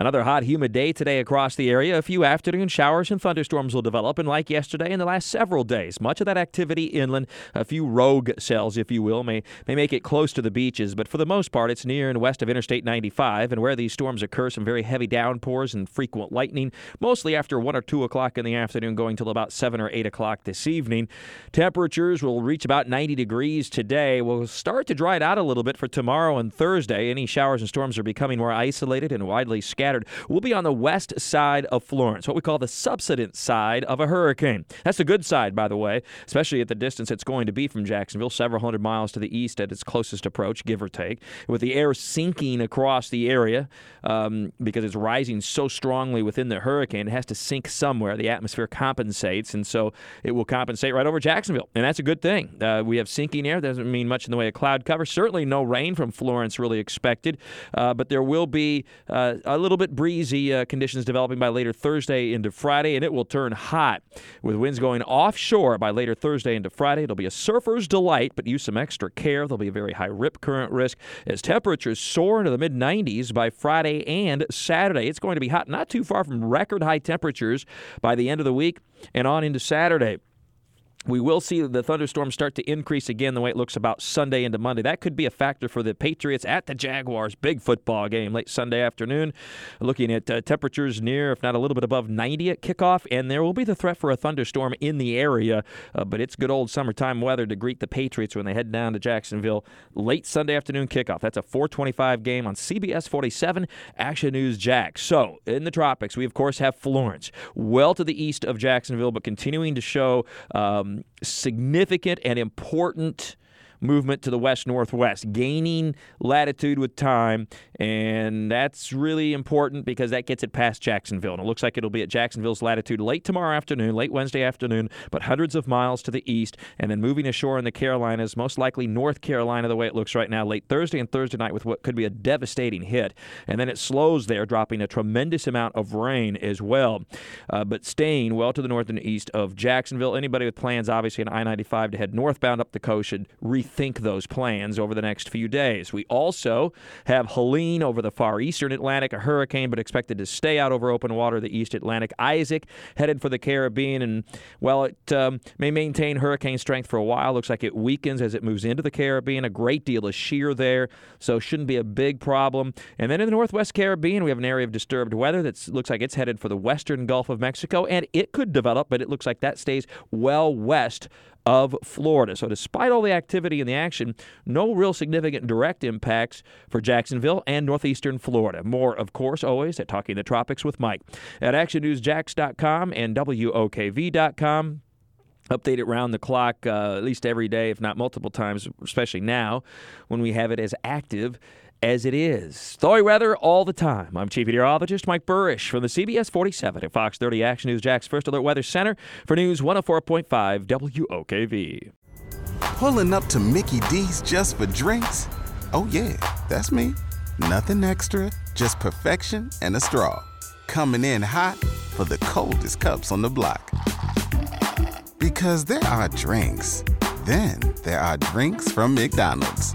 Another hot, humid day today across the area. A few afternoon showers and thunderstorms will develop, and like yesterday in the last several days, much of that activity inland, a few rogue cells, if you will, may, may make it close to the beaches, but for the most part, it's near and west of Interstate 95, and where these storms occur, some very heavy downpours and frequent lightning, mostly after 1 or 2 o'clock in the afternoon, going till about 7 or 8 o'clock this evening. Temperatures will reach about 90 degrees today. We'll start to dry it out a little bit for tomorrow and Thursday. Any showers and storms are becoming more isolated and widely scattered scattered. We'll be on the west side of Florence, what we call the subsidence side of a hurricane. That's the good side, by the way, especially at the distance it's going to be from Jacksonville, several hundred miles to the east at its closest approach, give or take. With the air sinking across the area um, because it's rising so strongly within the hurricane, it has to sink somewhere. The atmosphere compensates, and so it will compensate right over Jacksonville, and that's a good thing. Uh, we have sinking air. that Doesn't mean much in the way of cloud cover. Certainly no rain from Florence really expected, uh, but there will be uh, a little bit breezy uh, conditions developing by later Thursday into Friday, and it will turn hot with winds going offshore by later Thursday into Friday. It'll be a surfer's delight, but use some extra care. There'll be a very high rip current risk as temperatures soar into the mid 90s by Friday and Saturday. It's going to be hot, not too far from record high temperatures by the end of the week and on into Saturday we will see the thunderstorms start to increase again the way it looks about Sunday into Monday. That could be a factor for the Patriots at the Jaguars. Big football game late Sunday afternoon. Looking at uh, temperatures near, if not a little bit above 90 at kickoff, and there will be the threat for a thunderstorm in the area. Uh, but it's good old summertime weather to greet the Patriots when they head down to Jacksonville late Sunday afternoon kickoff. That's a 425 game on CBS 47 Action News Jax. So in the tropics, we of course have Florence, well to the east of Jacksonville, but continuing to show. Um, Um, significant and important movement to the west northwest, gaining latitude with time. And that's really important because that gets it past Jacksonville. And it looks like it'll be at Jacksonville's latitude late tomorrow afternoon, late Wednesday afternoon, but hundreds of miles to the east. And then moving ashore in the Carolinas, most likely North Carolina, the way it looks right now, late Thursday and Thursday night with what could be a devastating hit. And then it slows there, dropping a tremendous amount of rain as well. Uh, but staying well to the north and east of Jacksonville. Anybody with plans, obviously, on I 95 to head northbound up the coast should rethink rethink those plans over the next few days. We also have Helene over the far eastern Atlantic, a hurricane, but expected to stay out over open water, the East Atlantic. Isaac headed for the Caribbean, and while it um, may maintain hurricane strength for a while, looks like it weakens as it moves into the Caribbean. A great deal of shear there, so shouldn't be a big problem. And then in the Northwest Caribbean, we have an area of disturbed weather that looks like it's headed for the western Gulf of Mexico, and it could develop, but it looks like that stays well west of Florida. So, despite all the activity and the action, no real significant direct impacts for Jacksonville and northeastern Florida. More, of course, always at Talking the Tropics with Mike at actionnewsjax.com and WOKV.com update it round the clock uh, at least every day, if not multiple times, especially now when we have it as active as it is. Story weather all the time. I'm Chief Meteorologist Mike Buresh from the CBS 47 at Fox 30 Action News Jax First Alert Weather Center for News 104.5 WOKV. Pulling up to Mickey D's just for drinks? Oh, yeah, that's me. Nothing extra, just perfection and a straw. Coming in hot for the coldest cups on the block. Because there are drinks, then there are drinks from McDonald's.